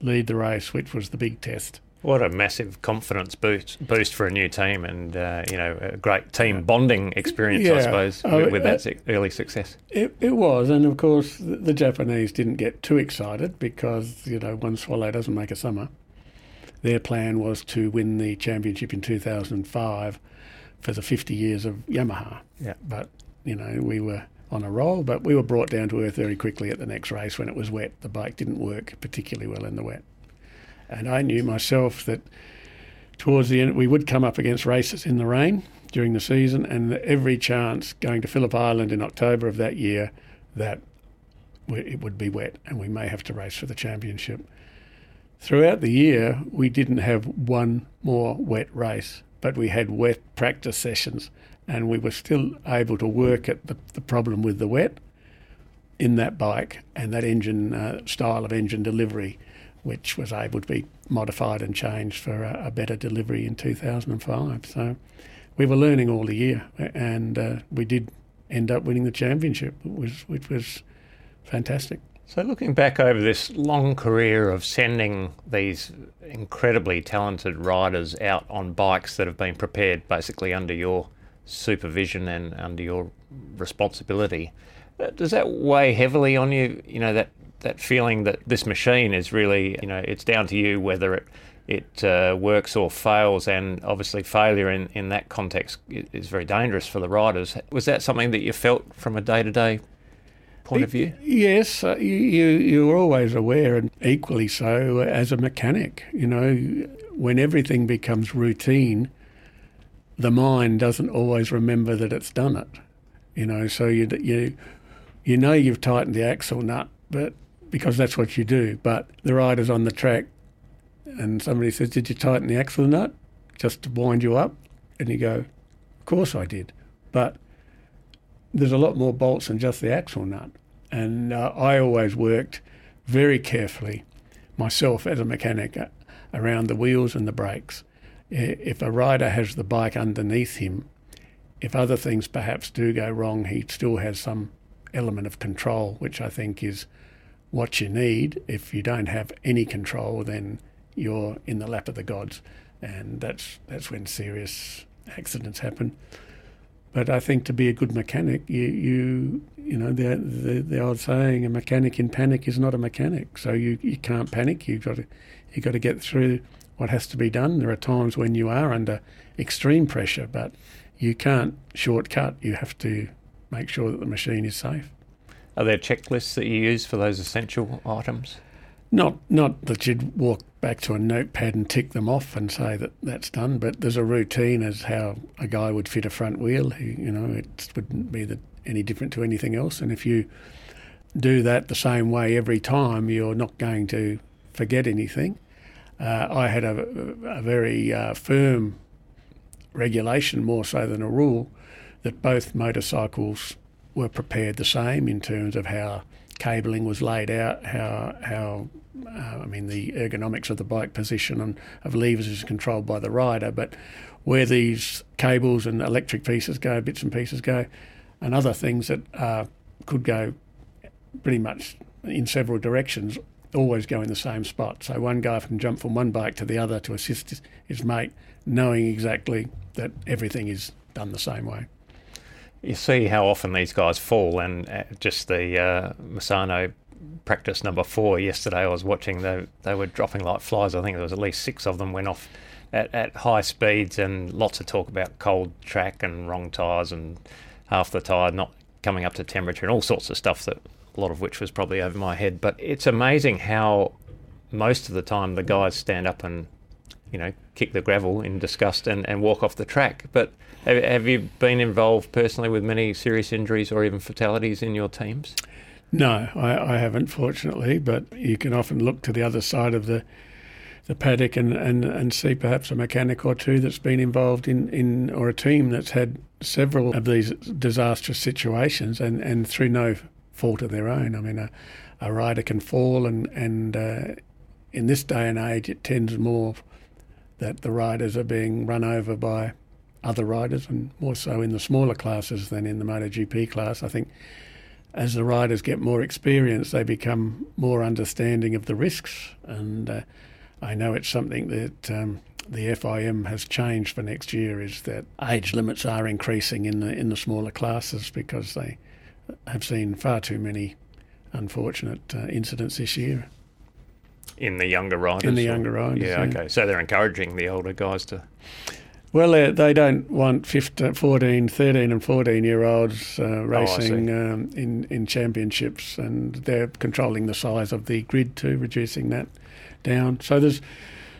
lead the race, which was the big test. What a massive confidence boost boost for a new team, and uh, you know a great team bonding experience, Yeah. I suppose, Oh, with, with uh, that early success. It, it was, and of course the Japanese didn't get too excited because you know one swallow doesn't make a summer. Their plan was to win the championship in 2005 for the 50 years of Yamaha. Yeah. But you know we were on a roll, but we were brought down to earth very quickly at the next race when it was wet. The bike didn't work particularly well in the wet, and I knew myself that towards the end we would come up against races in the rain during the season, and every chance going to Phillip Island in October of that year that it would be wet and we may have to race for the championship. Throughout the year, we didn't have one more wet race, but we had wet practice sessions, and we were still able to work at the, the problem with the wet in that bike and that engine uh, style of engine delivery, which was able to be modified and changed for a, a better delivery in 2005. So we were learning all the year, and uh, we did end up winning the championship, which was, which was fantastic. So, looking back over this long career of sending these incredibly talented riders out on bikes that have been prepared basically under your supervision and under your responsibility, does that weigh heavily on you? You know that that feeling that this machine is really, you know, it's down to you whether it it uh, works or fails, and obviously failure in, in that context is very dangerous for the riders. Was that something that you felt from a day to day point of view? Yes, uh, you, you you're always aware, and equally so as a mechanic. You know, when everything becomes routine, the mind doesn't always remember that it's done it. You know, so you you you know you've tightened the axle nut, but because that's what you do. But the rider's on the track, and somebody says, "Did you tighten the axle nut?" Just to wind you up, and you go, "Of course I did," but there's a lot more bolts than just the axle nut. And uh, I always worked very carefully myself as a mechanic uh, around the wheels and the brakes. If a rider has the bike underneath him, if other things perhaps do go wrong, he still has some element of control, which I think is what you need. If you don't have any control, then you're in the lap of the gods, and that's that's when serious accidents happen. But I think to be a good mechanic, you you you know the the, the old saying, a mechanic in panic is not a mechanic. So you, you can't panic. You've got to you got to get through what has to be done. There are times when you are under extreme pressure, but you can't shortcut. You have to make sure that the machine is safe. Are there checklists that you use for those essential items? Not not that you'd walk back to a notepad and tick them off and say that that's done, but there's a routine as how a guy would fit a front wheel. He, you know, it wouldn't be that any different to anything else. And if you do that the same way every time, you're not going to forget anything. Uh, I had a, a very uh, firm regulation, more so than a rule, that both motorcycles were prepared the same in terms of how cabling was laid out, how how uh, I mean the ergonomics of the bike position and of levers is controlled by the rider, but where these cables and electric pieces go, bits and pieces go, and other things that uh, could go pretty much in several directions, always go in the same spot. So one guy can jump from one bike to the other to assist his, his mate, knowing exactly that everything is done the same way. You see how often these guys fall, and uh, just the uh, Misano practice number four yesterday. I was watching; they they were dropping like flies. I think there was at least six of them went off at, at high speeds, and lots of talk about cold track and wrong tyres and half the tyre not coming up to temperature and all sorts of stuff that a lot of which was probably over my head. But it's amazing how most of the time the guys stand up and you know kick the gravel in disgust and, and walk off the track. But have, have you been involved personally with many serious injuries or even fatalities in your teams? No, I, I haven't, fortunately. But you can often look to the other side of the the paddock and, and, and see perhaps a mechanic or two that's been involved in, in or a team that's had several of these disastrous situations and, and through no fault of their own. I mean, a, a rider can fall, and and uh, in this day and age, it tends more that the riders are being run over by other riders, and more so in the smaller classes than in the MotoGP class. I think as the riders get more experience, they become more understanding of the risks, and uh, I know it's something that. Um, the FIM has changed for next year is that age limits are increasing in the in the smaller classes because they have seen far too many unfortunate uh, incidents this year. In the younger riders? In the younger riders. Yeah, yeah, okay. So they're encouraging the older guys to. Well, they don't want 15, 14, 13, and 14 year olds uh, oh, racing oh, um, in, in championships, and they're controlling the size of the grid too, reducing that down. So there's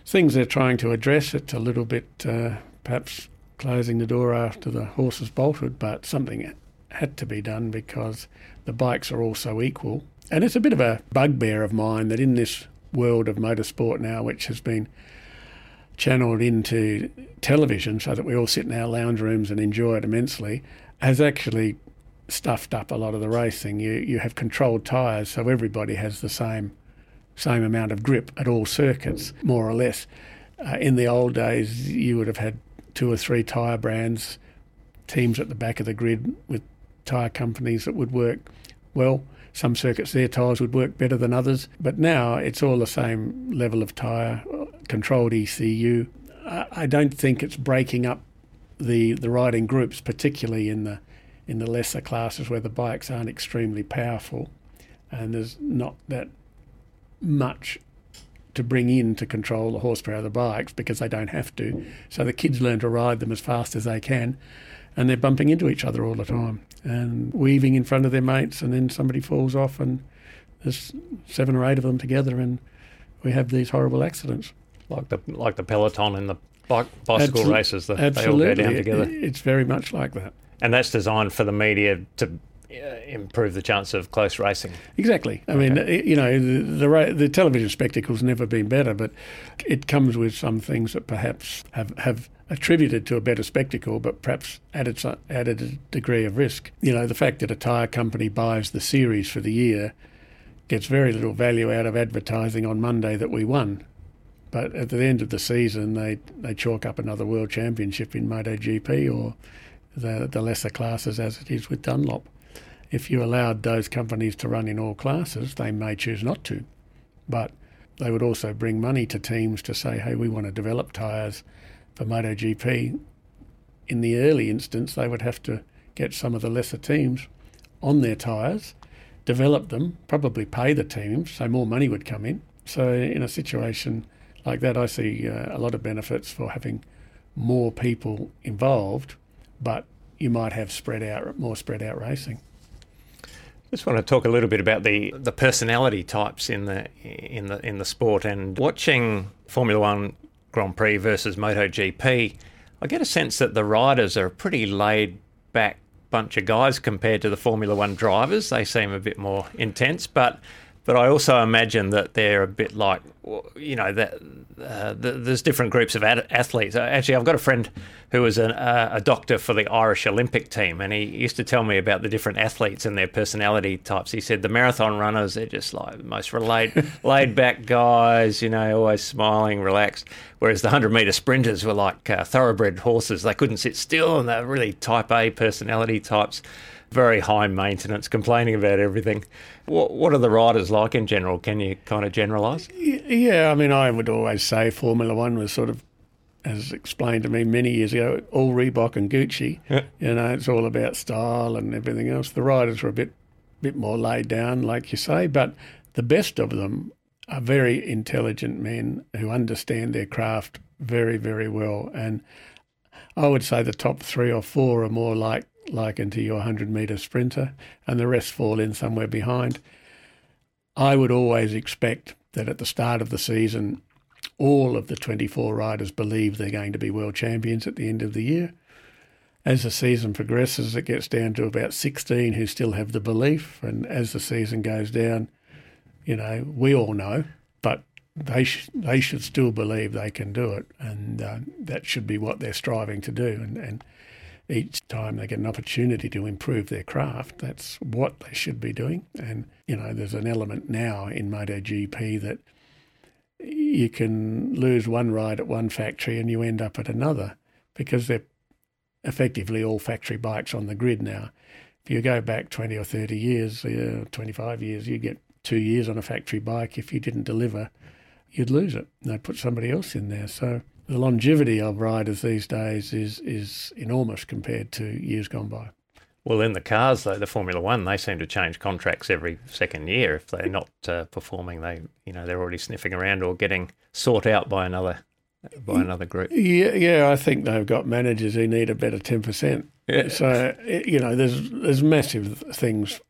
things they're trying to address. It's a little bit uh, perhaps closing the door after the horses bolted, but something had to be done because the bikes are all so equal. And it's a bit of a bugbear of mine that in this world of motorsport now, which has been channeled into television so that we all sit in our lounge rooms and enjoy it immensely, has actually stuffed up a lot of the racing. You you have controlled tyres, so everybody has the same same amount of grip at all circuits, more or less. Uh, in the old days, you would have had two or three tyre brands, teams at the back of the grid with tyre companies that would work well. Some circuits, their tyres would work better than others, but now it's all the same level of tyre, controlled ECU. I don't think it's breaking up the the riding groups, particularly in the in the lesser classes where the bikes aren't extremely powerful, and there's not that much to bring in to control the horsepower of the bikes because they don't have to. So the kids learn to ride them as fast as they can, and they're bumping into each other all the time and weaving in front of their mates, and then somebody falls off, and there's seven or eight of them together, and we have these horrible accidents. Like the like the peloton in the bike, bicycle Absol- races, the, they all go down together. It's very much like that. And that's designed for the media to Uh, improve the chance of close racing. Exactly. I okay. mean, you know, the, the, the television spectacle's never been better, but it comes with some things that perhaps have have attributed to a better spectacle, but perhaps added added a degree of risk. You know, the fact that a tyre company buys the series for the year gets very little value out of advertising on Monday that we won. But at the end of the season, they, they chalk up another world championship in MotoGP or the, the lesser classes as it is with Dunlop if you allowed those companies to run in all classes, they may choose not to. But they would also bring money to teams to say, hey, we want to develop tyres for MotoGP. In the early instance, they would have to get some of the lesser teams on their tyres, develop them, probably pay the teams, so more money would come in. So, in a situation like that, I see uh, a lot of benefits for having more people involved, but you might have spread out, more spread out racing. Just want to talk a little bit about the, the personality types in the in the in the sport and watching Formula One Grand Prix versus MotoGP. I get a sense that the riders are a pretty laid back bunch of guys compared to the Formula One drivers. They seem a bit more intense, but but I also imagine that they're a bit like you know that uh, there's different groups of athletes. Uh, actually, I've got a friend who was an, uh, a doctor for the Irish Olympic team, and he used to tell me about the different athletes and their personality types. He said the marathon runners they're just like the most laid laid back guys, you know, always smiling, relaxed. Whereas the hundred meter sprinters were like uh, thoroughbred horses; they couldn't sit still, and they're really type A personality types very high maintenance, complaining about everything. What, what are the riders like in general? Can you kind of generalise? Yeah, I mean, I would always say Formula One was sort of, as explained to me many years ago, all Reebok and Gucci. Yeah. You know, it's all about style and everything else. The riders were a bit, bit more laid down, like you say, but the best of them are very intelligent men who understand their craft very, very well. And I would say the top three or four are more like likened into your 100 metre sprinter, and the rest fall in somewhere behind. I would always expect that at the start of the season, all of the 24 riders believe they're going to be world champions at the end of the year. As the season progresses, it gets down to about 16 who still have the belief, and as the season goes down, you know, we all know, but they sh- they should still believe they can do it, and uh, that should be what they're striving to do. And, and each time they get an opportunity to improve their craft, that's what they should be doing. And you know, there's an element now in MotoGP that you can lose one ride at one factory and you end up at another because they're effectively all factory bikes on the grid now. If you go back 20 or 30 years, uh, 25 years, you get two years on a factory bike. If you didn't deliver, you'd lose it. And they'd put somebody else in there. So the longevity of riders these days is is enormous compared to years gone by. Well, in the cars though, the Formula One, they seem to change contracts every second year. If they're not uh, performing, they you know they're already sniffing around or getting sought out by another by another group. Yeah, yeah, I think they've got managers who need a better ten percent. Yeah. So you know, there's there's massive things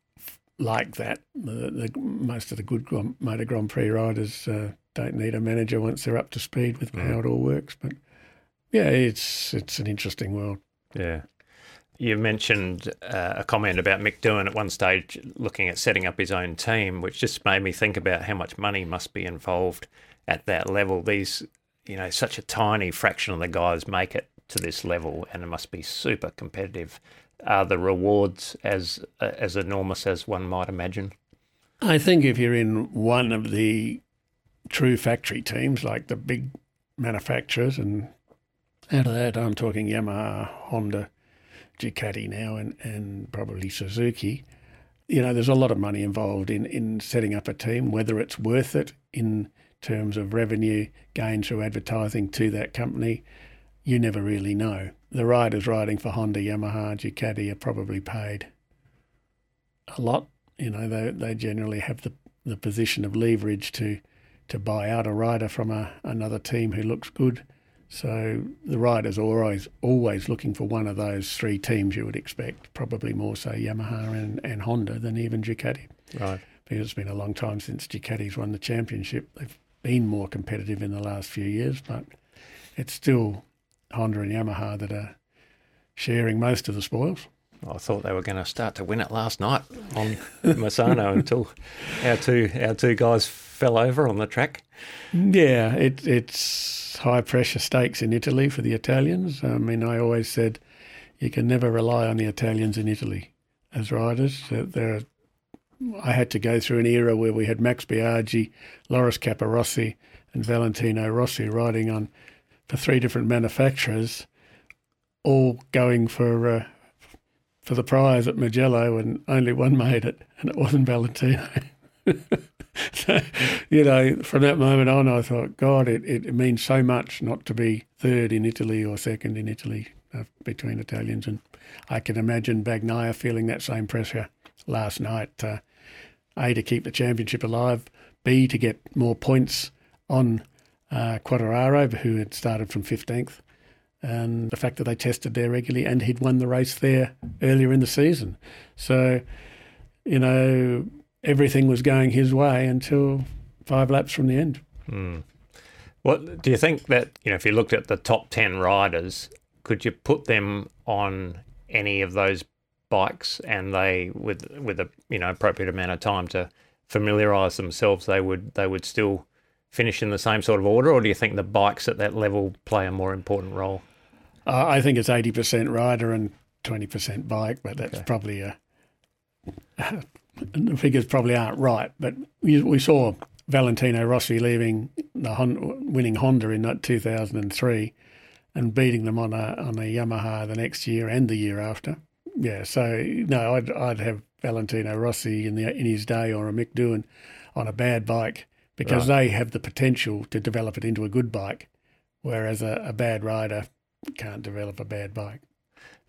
like that. The, the, most of the good Motor Grand Prix riders uh, don't need a manager once they're up to speed with how it all works. But yeah, it's it's an interesting world. Yeah. You mentioned uh, a comment about Mick Doohan at one stage looking at setting up his own team, which just made me think about how much money must be involved at that level. These, you know, such a tiny fraction of the guys make it to this level, and it must be super competitive. Are the rewards as uh, as enormous as one might imagine? I think if you're in one of the true factory teams, like the big manufacturers, and out of that, I'm talking Yamaha, Honda, Ducati now, and, and probably Suzuki. You know, there's a lot of money involved in, in setting up a team, whether it's worth it in terms of revenue gained through advertising to that company, you never really know. The riders riding for Honda, Yamaha, Ducati are probably paid a lot. You know, they, they generally have the, the position of leverage to to buy out a rider from a, another team who looks good. So the riders are always always looking for one of those three teams you would expect, probably more so Yamaha and, and Honda than even Ducati. Right. Because it's been a long time since Ducati's won the championship. They've been more competitive in the last few years, but it's still Honda and Yamaha that are sharing most of the spoils. I thought they were going to start to win it last night on Misano until our two our two guys fell over on the track. Yeah, it, it's high pressure stakes in Italy for the Italians. I mean, I always said you can never rely on the Italians in Italy as riders. There, I had to go through an era where we had Max Biaggi, Loris Capirossi, and Valentino Rossi riding on for three different manufacturers, all going for uh, for the prize at Mugello, and only one made it, and it wasn't Valentino. you know, from that moment on, I thought, God, it, it means so much not to be third in Italy or second in Italy uh, between Italians. And I can imagine Bagnaia feeling that same pressure last night. Uh, a, to keep the championship alive, B, to get more points on uh, who had started from 15th, and the fact that they tested there regularly and he'd won the race there earlier in the season. So, you know, everything was going his way until five laps from the end. Hmm. What do you think that you know? If you looked at the top ten riders, could you put them on any of those bikes, and they with with a you know appropriate amount of time to familiarise themselves, they would they would still finish in the same sort of order, or do you think the bikes at that level play a more important role? Uh, I think it's eighty percent rider and twenty percent bike, but that's Okay. probably a the figures probably aren't right. But we, we saw Valentino Rossi leaving the Hon- winning Honda in that 2003 and beating them on a on a Yamaha the next year and the year after. yeah. So no, I'd I'd have Valentino Rossi in the in his day or a Mick Doohan on a bad bike because right. they have the potential to develop it into a good bike, whereas a, a bad rider can't develop a bad bike.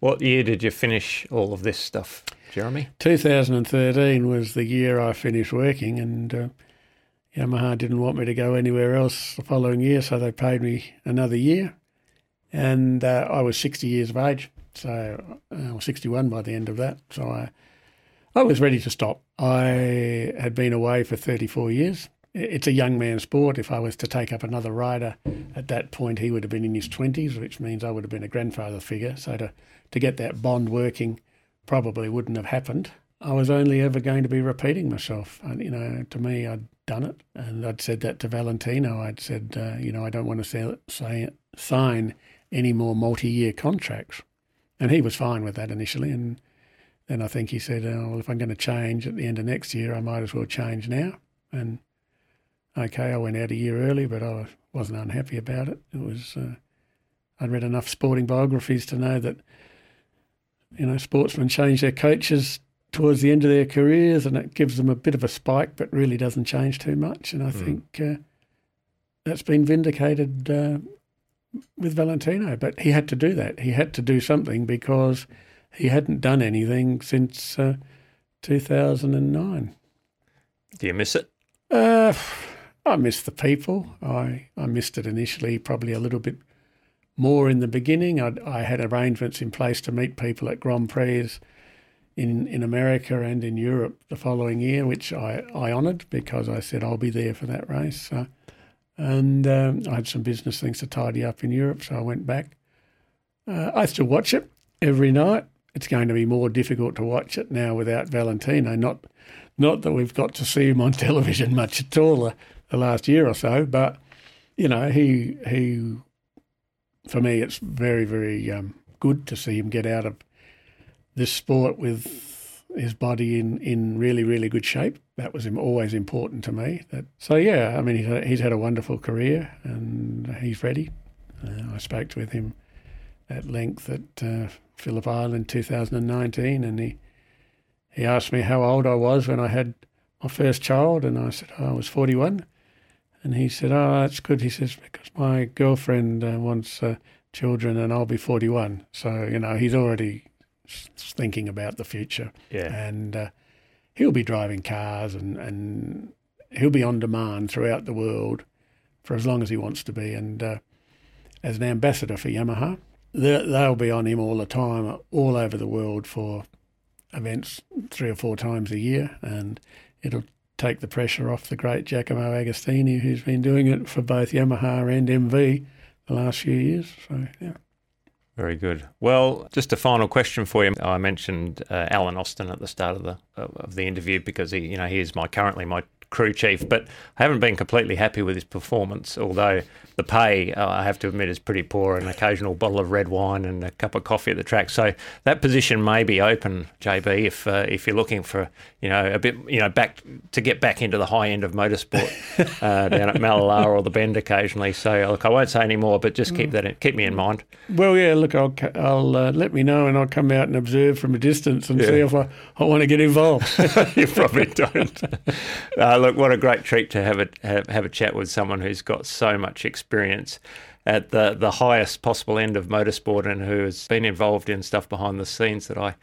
What year did you finish all of this stuff, Jeremy? 2013 was the year I finished working, and uh, Yamaha didn't want me to go anywhere else the following year, so they paid me another year. And uh, I was 60 years of age, so uh, I was 61 by the end of that. So I, I was ready to stop. I had been away for 34 years. It's a young man's sport. If I was to take up another rider at that point, he would have been in his 20s, which means I would have been a grandfather figure. So to to get that bond working probably wouldn't have happened. I was only ever going to be repeating myself. And, you know, to me, I'd done it. And I'd said that to Valentino. I'd said, uh, you know, I don't want to say, say, sign any more multi year contracts. And he was fine with that initially. And then I think he said, oh, well, if I'm going to change at the end of next year, I might as well change now. And okay, I went out a year early, but I wasn't unhappy about it. It was, uh, I'd read enough sporting biographies to know that you know, sportsmen change their coaches towards the end of their careers, and it gives them a bit of a spike, but really doesn't change too much. And I mm. think uh, that's been vindicated uh, with Valentino. But he had to do that. He had to do something because he hadn't done anything since uh, 2009. Do you miss it? Uh, I miss the people. I, I missed it initially, probably a little bit more in the beginning. I'd, i had arrangements in place to meet people at Grand Prix in, in America and in Europe the following year, which I, I honoured because I said I'll be there for that race. So, and um, I had some business things to tidy up in Europe, so I went back. Uh, I still watch it every night. It's going to be more difficult to watch it now without Valentino. Not, not that we've got to see him on television much at all the, the last year or so, but you know he he for me, it's very, very um, good to see him get out of this sport with his body in, in really, really good shape. That was always important to me. That, so, yeah, I mean, he's, he's had a wonderful career and he's ready. Uh, I spoke with him at length at uh, Phillip Island 2019 and he, he asked me how old I was when I had my first child and I said, oh, I was 41. And he said, "Oh, that's good." He says because my girlfriend uh, wants uh, children, and I'll be forty-one. So you know, he's already thinking about the future. Yeah, and uh, he'll be driving cars, and and he'll be on demand throughout the world for as long as he wants to be. And uh, as an ambassador for Yamaha, they'll be on him all the time, all over the world for events three or four times a year, and it'll take the pressure off the great Giacomo Agostini, who's been doing it for both Yamaha and MV the last few years. So, yeah. Very good. Well, just a final question for you. I mentioned uh, Alan Austin at the start of the of the interview because he, you know, he is my currently my crew chief, but I haven't been completely happy with his performance. Although the pay, uh, I have to admit, is pretty poor. An occasional bottle of red wine and a cup of coffee at the track. So that position may be open, JB, if uh, if you're looking for you know a bit you know back to get back into the high end of motorsport uh, down at Mallala or the Bend occasionally. So look, I won't say any more, but just keep mm. that in, keep me in mind. Well, yeah, look, I'll I'll uh, let me know and I'll come out and observe from a distance and yeah. see if I, I want to get involved. you probably don't. Uh, look, what a great treat to have a have, have a chat with someone who's got so much experience at the the highest possible end of motorsport and who has been involved in stuff behind the scenes that I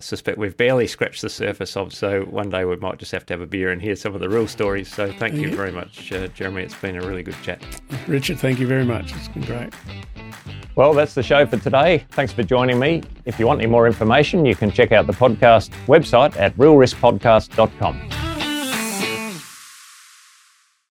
suspect we've barely scratched the surface of. So one day we might just have to have a beer and hear some of the real stories. So thank you very much, uh, Jeremy. It's been a really good chat. Richard, thank you very much. It's been great. Well, that's the show for today. Thanks for joining me. If you want any more information, you can check out the podcast website at realriskpodcast.com.